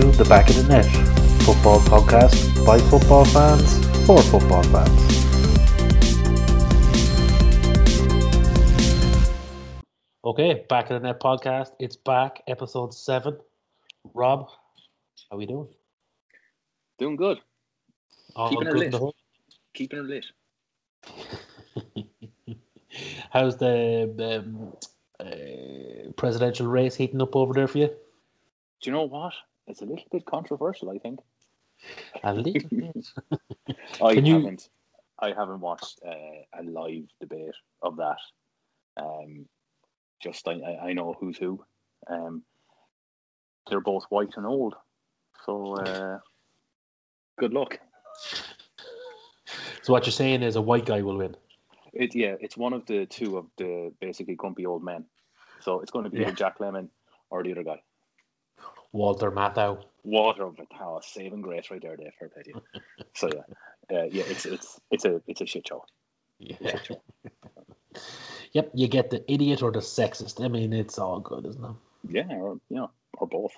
to the Back of the Net football podcast by football fans for football fans. Okay, Back of the Net podcast. It's back, episode seven. Rob, how are we doing? Doing good. All Keeping her good in lit. Keeping her lit. How's the um, uh, presidential race heating up over there for you? Do you know what? It's a little bit controversial, I think. A little bit. I Can you- haven't I haven't watched uh, a live debate of that. Um, just I, I I know who's who. Um, they're both white and old, so uh, good luck. So what you're saying is a white guy will win. It yeah, it's one of the two of the basically grumpy old men. So it's going to be Yeah. Jack Lemmon or the other guy. Walter Matthau. Water of the saving grace right there, Dave. Fair play to. So yeah, uh, yeah, it's it's it's a it's a shit show. Yeah. yep, you get the idiot or the sexist. I mean, it's all good, isn't it? Yeah, or yeah, or both.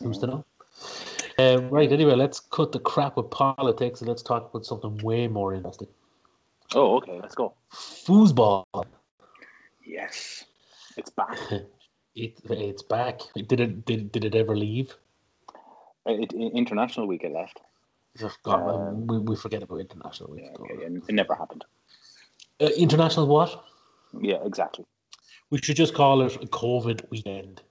Who's to know? Um, right, anyway, let's cut the crap with politics and let's talk about something way more interesting. Oh, okay, let's go. Foosball. Yes, it's back. It, it's back. Did it did, did it ever leave? It, international week it left. God, Um, we, we forget about international week. Yeah, and it never happened. Uh, international what? Yeah, exactly. We should just call it a COVID weekend.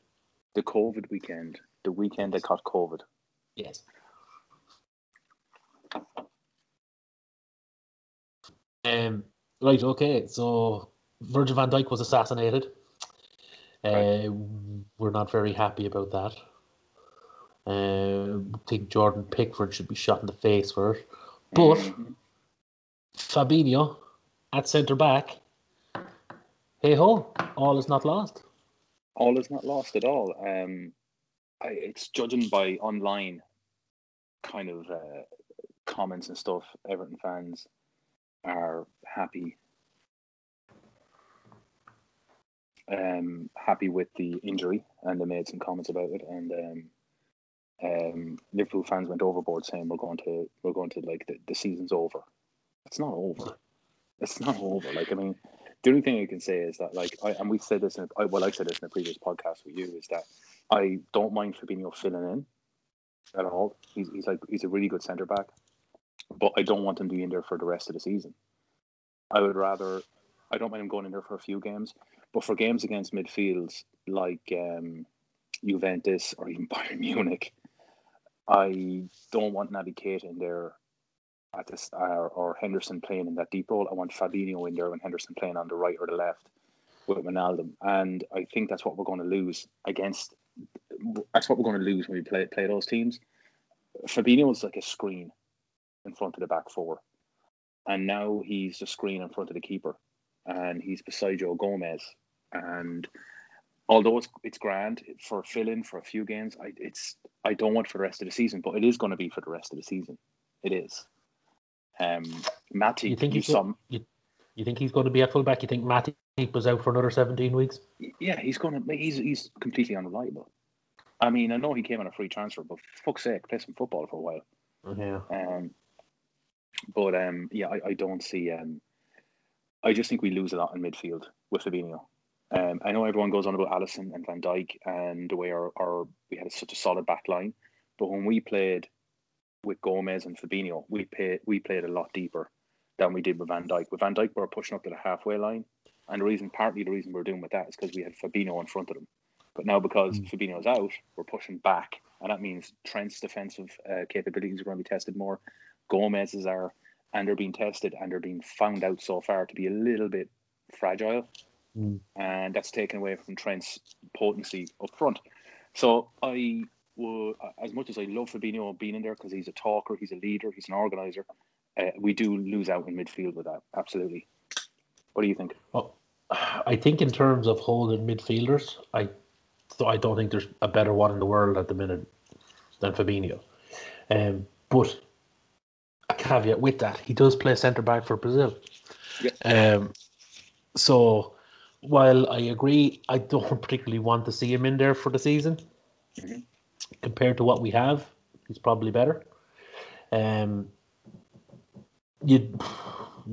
The COVID weekend, the weekend they caught COVID. Yes. Um. Right. Okay. So Virgil Van Dijk was assassinated. Uh, Right. We're not very happy about that. Uh, I think Jordan Pickford should be shot in the face for it. But Mhm. Fabinho at centre back. Hey ho! All is not lost. all is not lost at all. Um, I, it's judging by online kind of uh, comments and stuff. Everton fans are happy, um, happy with the injury, and they made some comments about it. And um, um, Liverpool fans went overboard, saying we're going to we're going to like the, the season's over. It's not over. It's not over. Like I mean, the only thing I can say is that, like, I, and we said this in, I, well, I said this in a previous podcast with you, is that I don't mind Fabinho filling in at all. He's, he's like, he's a really good centre back, but I don't want him to be in there for the rest of the season. I would rather, I don't mind him going in there for a few games, but for games against midfields like um, Juventus or even Bayern Munich, I don't want Naby Keita in there at this or, or Henderson playing in that deep role. I want Fabinho in there and Henderson playing on the right or the left with Ronaldo. And I think that's what we're going to lose against. That's what we're going to lose when we play play those teams. Fabinho is like a screen in front of the back four, and now he's a screen in front of the keeper, and he's beside Joe Gomez. And although it's it's grand for fill in for a few games, I it's I don't want for the rest of the season, but it is going to be for the rest of the season. It is. Um, Matty, You think you he's saw, you, you think he's going to be at fullback? You think Matty was out for another seventeen weeks? yeah, he's going to. He's he's completely unreliable. I mean, I know he came on a free transfer, but for fuck's sake, play some football for a while. Yeah. Um, but um, yeah, I, I don't see. Um, I just think we lose a lot in midfield with Fabinho. Um, I know everyone goes on about Alisson and Van Dijk and the way our, our we had such a solid back line, but when we played with Gomez and Fabinho, we played we played a lot deeper than we did with Van Dijk. With Van Dijk, we were pushing up to the halfway line, and the reason, partly the reason we are doing with that is because we had Fabinho in front of them. But now because Mm. Fabinho's out, we're pushing back, and that means Trent's defensive uh, capabilities are going to be tested more. Gomez's are, and they're being tested, and they're being found out so far to be a little bit fragile, Mm. and that's taken away from Trent's potency up front. So I would, as much as I love Fabinho being in there because he's a talker, he's a leader, he's an organizer, uh, we do lose out in midfield with that. Absolutely. What do you think? Well, I think in terms of holding midfielders, I so I don't think there's a better one in the world at the minute than Fabinho. Um, but caveat with that, he does play centre back for Brazil. Um, so while I agree, I don't particularly want to see him in there for the season. Mhm. compared to what we have, he's probably better. Um, you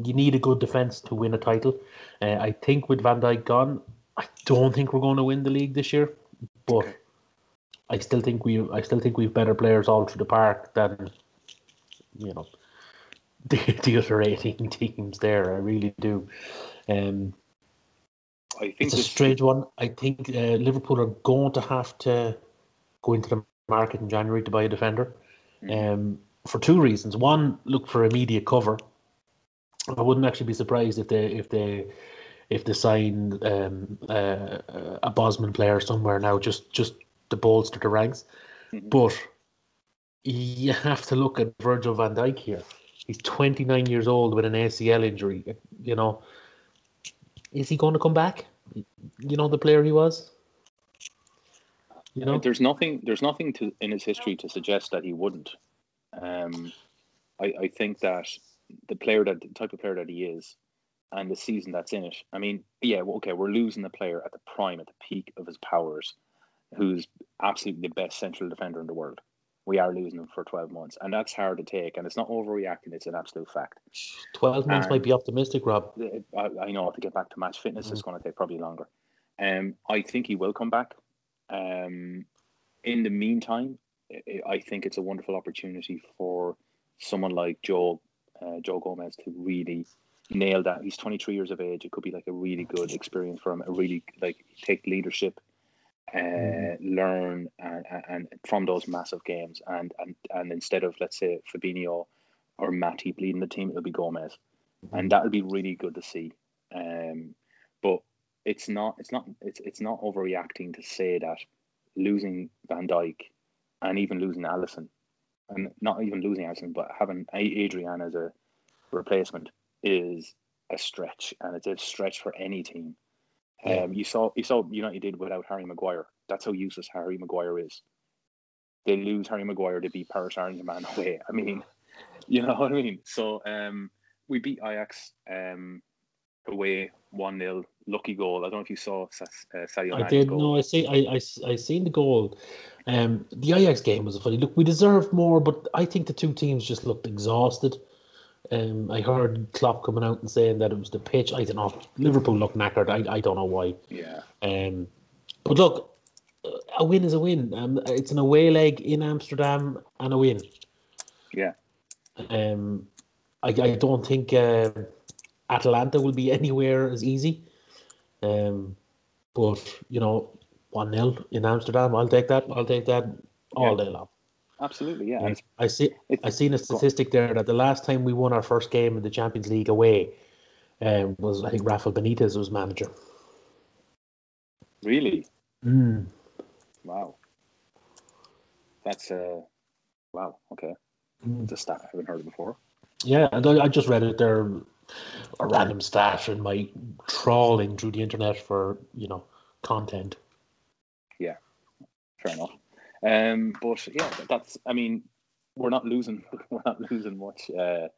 you need a good defense to win a title. Uh, I think with Van Dijk gone, I don't think we're going to win the league this year, but I still think we I still think we've better players all through the park than you know the, the other eighteen teams there. I really do. Um, I think it's a strange one. I think uh, Liverpool are going to have to go into the market in January to buy a defender. Mhm. Um, for two reasons. One, look for immediate cover. I wouldn't actually be surprised if they if they if they sign um, uh, a Bosman player somewhere now just just to bolster the ranks. Mhm. But you have to look at Virgil van Dijk here. He's 29 years old with an ACL injury. You know, is he going to come back? You know the player he was. You know, There's nothing. There's nothing to in his history to suggest that he wouldn't. Um, I, I think that the player that the type of player that he is, and the season that's in it. I mean, yeah, okay, we're losing the player at the prime, at the peak of his powers, who's absolutely the best central defender in the world. We are losing him for 12 months, and that's hard to take. And it's not overreacting; it's an absolute fact. 12 months might be optimistic, Rob. I, I know to get back to match fitness Mm. is going to take probably longer. Um, I think he will come back. Um, in the meantime, I- I think it's a wonderful opportunity for someone like Joe uh, Joe Gomez to really nail that. He's 23 years of age. It could be like a really good experience for him. A really like take leadership, uh, Mhm. learn and, and, from those massive games. And and and instead of let's say Fabinho or Matty leading the team, it'll be Gomez and that'll be really good to see. Um, but it's not it's not it's it's not overreacting to say that losing Van Dijk and even losing Alisson, and not even losing Alisson, but having Adrian as a replacement is a stretch, and it's a stretch for any team. Yeah. Um, you saw you saw United did without Harry Maguire. That's how useless Harry Maguire is. They lose Harry Maguire to beat Paris Saint Germain away. I mean, you know what I mean. So um, we beat Ajax um, away one 0 Lucky goal. I don't know if you saw Sa- uh, Sadio I Mane's did. goal. No, I see. I, I, I seen the goal. Um, the Ajax game was a funny. Look, we deserved more, but I think the two teams just looked exhausted. Um, I heard Klopp coming out and saying that it was the pitch. I don't know. Liverpool looked knackered. I, I don't know why. Yeah, Um, but look, a win is a win. Um, it's an away leg in Amsterdam and a win. yeah. Um, I, I don't think uh, Atalanta will be anywhere as easy. Um, but you know, one 0 in Amsterdam, I'll take that. I'll take that all day long. Absolutely, yeah. And I see. I seen a statistic there that the last time we won our first game in the Champions League away um, was I think Rafael Benitez was manager. really Mm. wow. That's uh, wow. Okay, Mm. a stat I haven't heard before. Yeah, and I, I just read it there, a random stat in my trawling through the internet for you know content. Yeah, fair enough. Um, but yeah, that's. I mean, we're not losing. We're not losing much uh,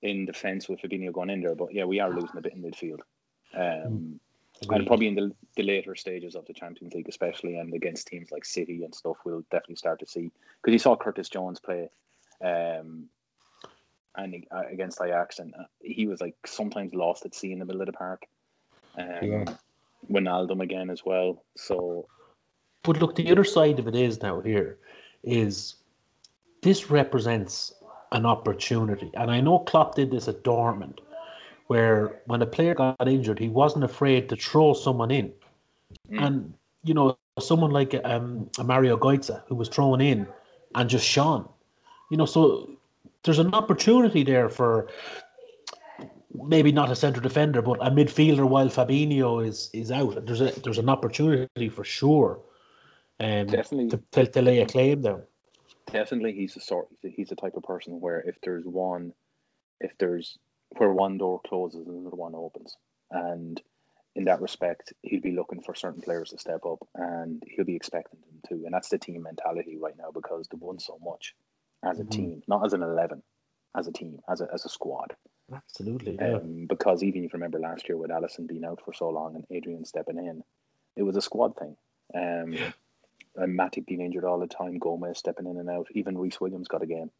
in defence with Fabinho going in there. But yeah, we are losing a bit in midfield. Um, Agreed. and probably in the, the later stages of the Champions League, especially and against teams like City and stuff, we'll definitely start to see because you saw Curtis Jones play, um, and uh, against Ajax, and uh, he was like sometimes lost at sea in the middle of the park. Um, Yeah. Wijnaldum again as well. So But look, the other side of it is now here is this represents an opportunity. And I know Klopp did this at Dortmund, where when a player got injured, he wasn't afraid to throw someone in. Mm. And, you know, someone like um, a Mario Goetze, who was thrown in and just shone. You know, so there's an opportunity there for maybe not a centre defender, but a midfielder while Fabinho is is out. There's a there's an opportunity for sure. Um, Definitely. to, lay a claim down. definitely he's the sort he's the type of person where if there's one if there's where one door closes and another one opens and in that respect he'll be looking for certain players to step up and he'll be expecting them to and that's the team mentality right now because they've won so much as a Mhm. team not as an 11 as a team as a, as a squad Absolutely. Yeah. um, because even if you remember last year with Alisson being out for so long and Adrian stepping in it was a squad thing um, and Matip being injured all the time, Gomez stepping in and out. Even Rhys Williams got a game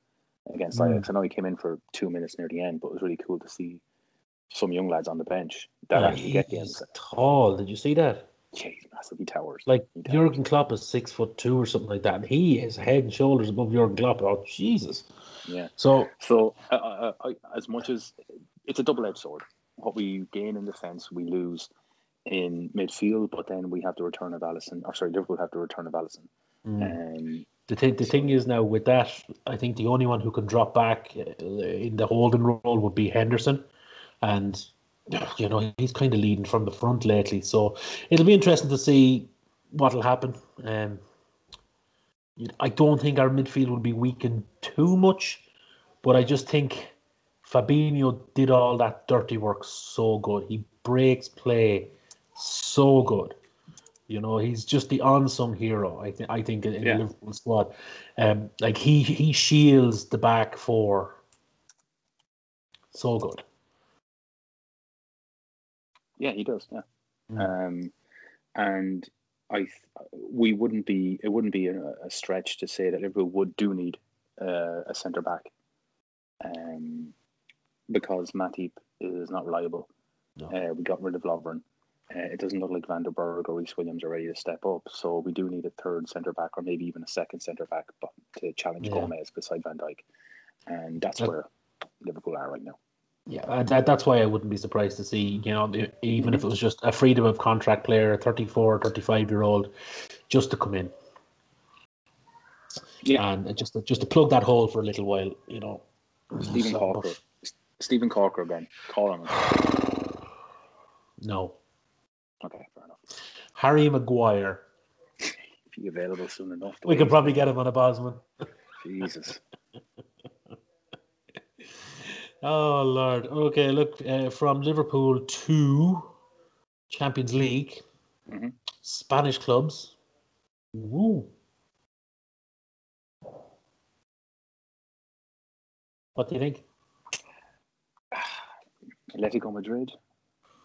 against Mm. Ajax. I know he came in for two minutes near the end, but it was really cool to see some young lads on the bench that Yeah, actually get games. tall. Did you see that? Yeah, he's massive. He towers. Like He towers. Jurgen Klopp is six foot two or something like that, and he is head and shoulders above Jurgen Klopp. Oh Jesus! Yeah. So So, uh, uh, uh, as much as it's a double edged sword, what we gain in defence, we lose in midfield, but then we have the return of Alisson, or sorry, Liverpool have the return of Alisson. mm, Um, the thing, the thing is now with that, I think the only one who can drop back uh, in the holding role would be Henderson, and you know he's kind of leading from the front lately. So it'll be interesting to see what'll happen. Um, I don't think our midfield will be weakened too much, but I just think Fabinho did all that dirty work so good. He breaks play so good. You know, he's just the unsung hero. I think. I think in Yeah. the Liverpool squad, um, like he he shields the back four. So good. yeah, he does. Yeah. Mm. Um, and I, th- we wouldn't be. It wouldn't be a, a stretch to say that Liverpool would do need uh, a centre back, um, because Matip is not reliable. No. Uh, we got rid of Lovren. Uh, it doesn't look like Van den Berg or Rhys Williams are ready to step up. So we do need a third centre back, or maybe even a second centre back, but to challenge Yeah. Gomez beside Van Dijk, and that's That- where Liverpool are right now. Yeah, that, that's why I wouldn't be surprised to see, you know, even if it was just a freedom of contract player, a 34, 35 year old, just to come in Yeah, and just to, just to plug that hole for a little while, you know. Steven So, Caulker, Steven Caulker again. Call him. No. Okay, fair enough. Harry Maguire. If he's available soon enough. We could probably get him on a Bosman. Jesus. Oh, Lord. Okay, look, uh, from Liverpool to Champions League, Mhm. Spanish clubs. Woo. What do you think? Atletico Madrid,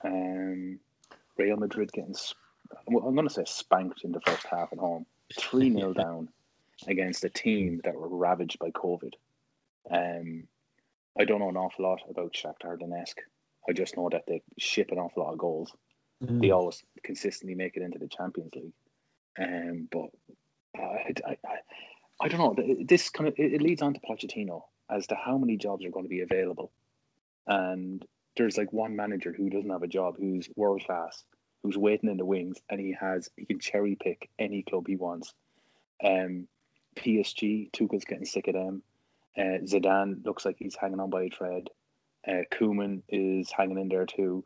um, Real Madrid getting, well, I'm going to say spanked in the first half at home, 3 0 down against a team that were ravaged by COVID. Um, I don't know an awful lot about Shakhtar Donetsk. I just know that they ship an awful lot of goals. They always consistently make it into the Champions League. Um, but I, I, I, I don't know. This kind of it, it leads on to Pochettino as to how many jobs are going to be available, and there's like one manager who doesn't have a job, who's world class, who's waiting in the wings, and he has he can cherry pick any club he wants. Um, PSG, Tuchel's getting sick of them. Uh, Zidane looks like he's hanging on by a thread. Uh, Koeman is hanging in there too.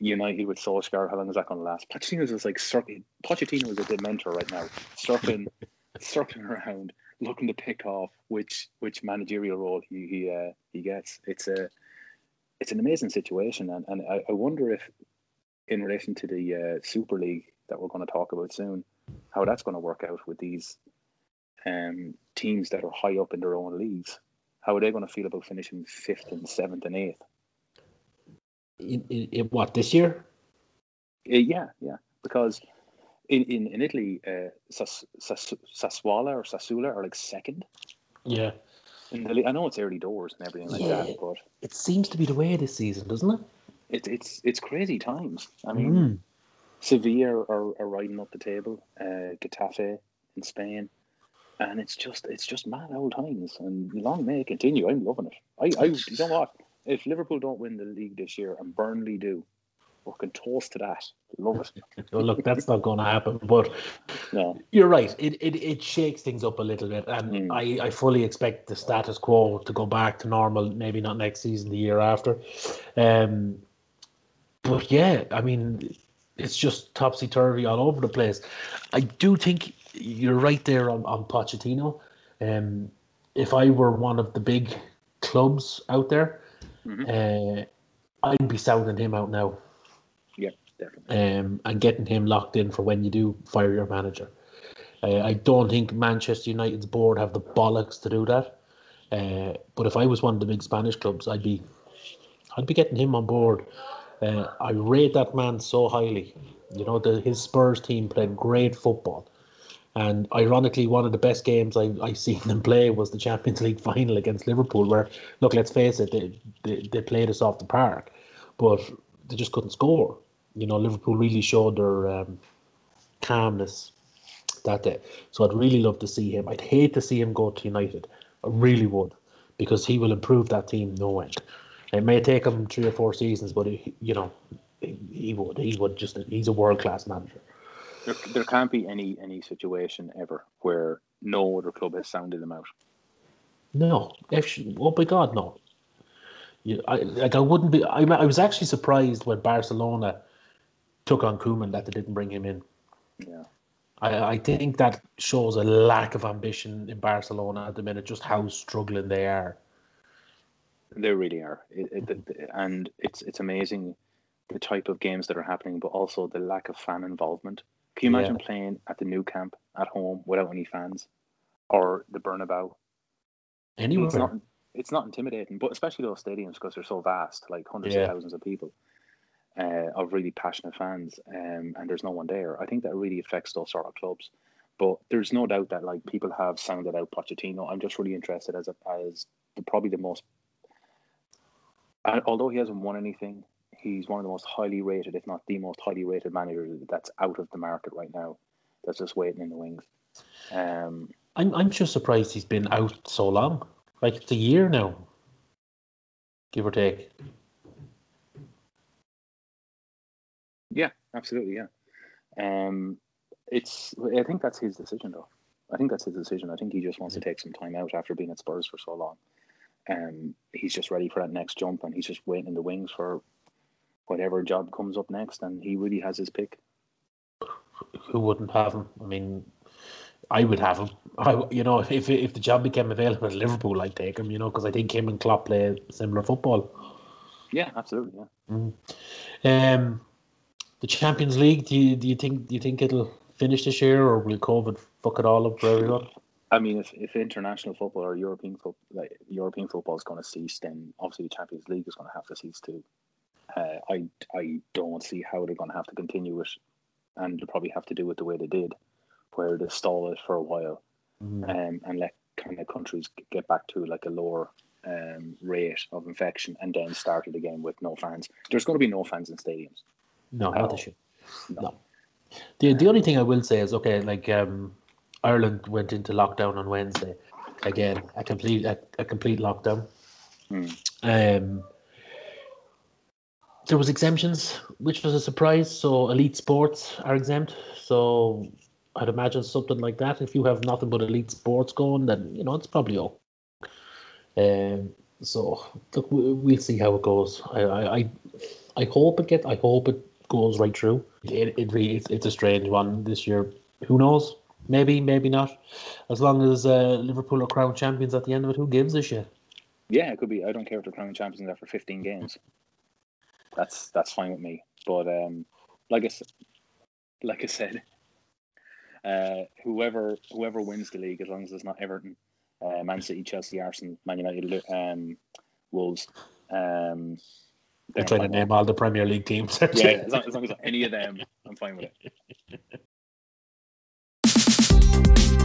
United with Solskjaer, how long is that going to last? Pochettino's is like circling. Pochettino is a dementor right now, circling, circling around, looking to pick off which which managerial role he he uh, he gets. It's a it's an amazing situation, and and I, I wonder if, in relation to the uh, Super League that we're going to talk about soon, how that's going to work out with these um, teams that are high up in their own leagues. How are they going to feel about finishing fifth and seventh and eighth? In, in, in what, this year? Uh, yeah, yeah, because in in, in Italy, uh, Sas, Sas, Sassuola or Sassuola are like second. Yeah. In the. I know it's early doors and everything like Yeah. that, but It seems to be the way this season, doesn't it? it's it's it's crazy times. I mean, Mm. Sevilla are, are riding up the table, uh, Getafe in Spain, and it's just it's just mad old times. And long may it continue. I'm loving it. I, I you know what? If Liverpool don't win the league this year and Burnley do, can toast to that. Love it. Well, look, that's not going to happen. But No, you're right. It, it it shakes things up a little bit, and Mm. I, I fully expect the status quo to go back to normal. Maybe not next season, the year after. Um, but yeah, I mean, it's just topsy turvy all over the place. I do think you're right there on on Pochettino. Um, if I were one of the big clubs out there, Mhm. uh, I'd be sounding him out now um, and getting him locked in for when you do fire your manager. Uh, I don't think Manchester United's board have the bollocks to do that. Uh, but if I was one of the big Spanish clubs, I'd be, I'd be getting him on board. Uh, I rate that man so highly. You know, the, his Spurs team played great football. And ironically, one of the best games I I seen them play was the Champions League final against Liverpool, where look, let's face it, they they, they played us off the park, but they just couldn't score. You know, Liverpool really showed their um, calmness that day. So I'd really love to see him. I'd hate to see him go to United. I really would, because he will improve that team no end. It may take him three or four seasons, but he, you know, he, would. He would just. He's a world class manager. There, there can't be any any situation ever where no other club has sounded him out. No, if oh my God, no. You, I like I wouldn't be. I, I was actually surprised when Barcelona took on Koeman that they didn't bring him in. Yeah. I, I think that shows a lack of ambition in Barcelona at the minute, just how struggling they are. They really are, it, it, and it's it's amazing the type of games that are happening, but also the lack of fan involvement. Can you imagine yeah. playing at the Nou Camp at home without any fans, or the Bernabeu? Anywhere. It's not. It's not intimidating, but especially those stadiums because they're so vast, like hundreds yeah. of thousands of people, uh, of really passionate fans, um, and there's no one there. I think that really affects those sort of clubs. But there's no doubt that like people have sounded out Pochettino. I'm just really interested as a, as the, probably the most. although he hasn't won anything, he's one of the most highly rated, if not the most highly rated manager that's out of the market right now. That's just waiting in the wings. Um, I'm I'm just surprised he's been out so long. Like it's a year now, give or take. Absolutely. Yeah. Um, it's. I think that's his decision, though. I think that's his decision. I think he just wants to take some time out after being at Spurs for so long. Um, he's just ready for that next jump, and he's just waiting in the wings for whatever job comes up next, and he really has his pick. Who wouldn't have him? I mean, I would have him. I, you know, if if the job became available at Liverpool, I'd take him. You know, because I think him and Klopp play similar football. Yeah, absolutely. Yeah. Mm. Um, the Champions League. Do you do you think do you think it'll finish this year, or will COVID fuck it all up for everyone? I mean, if, if international football or European football, like European football is going to cease, then obviously the Champions League is going to have to cease too. Uh, I I don't see how they're going to have to continue it, and they'll probably have to do it the way they did, where they stall it for a while, mm. um, and let kind of countries get back to like a lower um, rate of infection, and then start it again with no fans. There's going to be no fans in stadiums. No, not this year. No. no. The the only thing I will say is okay, like um, Ireland went into lockdown on Wednesday. Again, a complete a, a complete lockdown. Hmm. Um, there was exemptions, which was a surprise. So elite sports are exempt. So I'd imagine something like that. If you have nothing but elite sports going, then you know it's probably all. Um, so look, we'll see how it goes. I, I, I hope it get. I hope it goes right through. It, it really, it's, it's a strange one this year. Who knows? Maybe, maybe not. As long as uh, Liverpool are crowned champions at the end of it, who gives a shit? Yeah, it could be. I don't care if they're crowned champions after 15 games that's that's fine with me. But um, like I like I said, uh, whoever whoever wins the league, as long as it's not Everton, uh, Man City, Chelsea, Arsenal, Man United, um, Wolves. Um, they try to name all the Premier League teams. yeah, yeah. As, long, as long as any of them, I'm fine with it.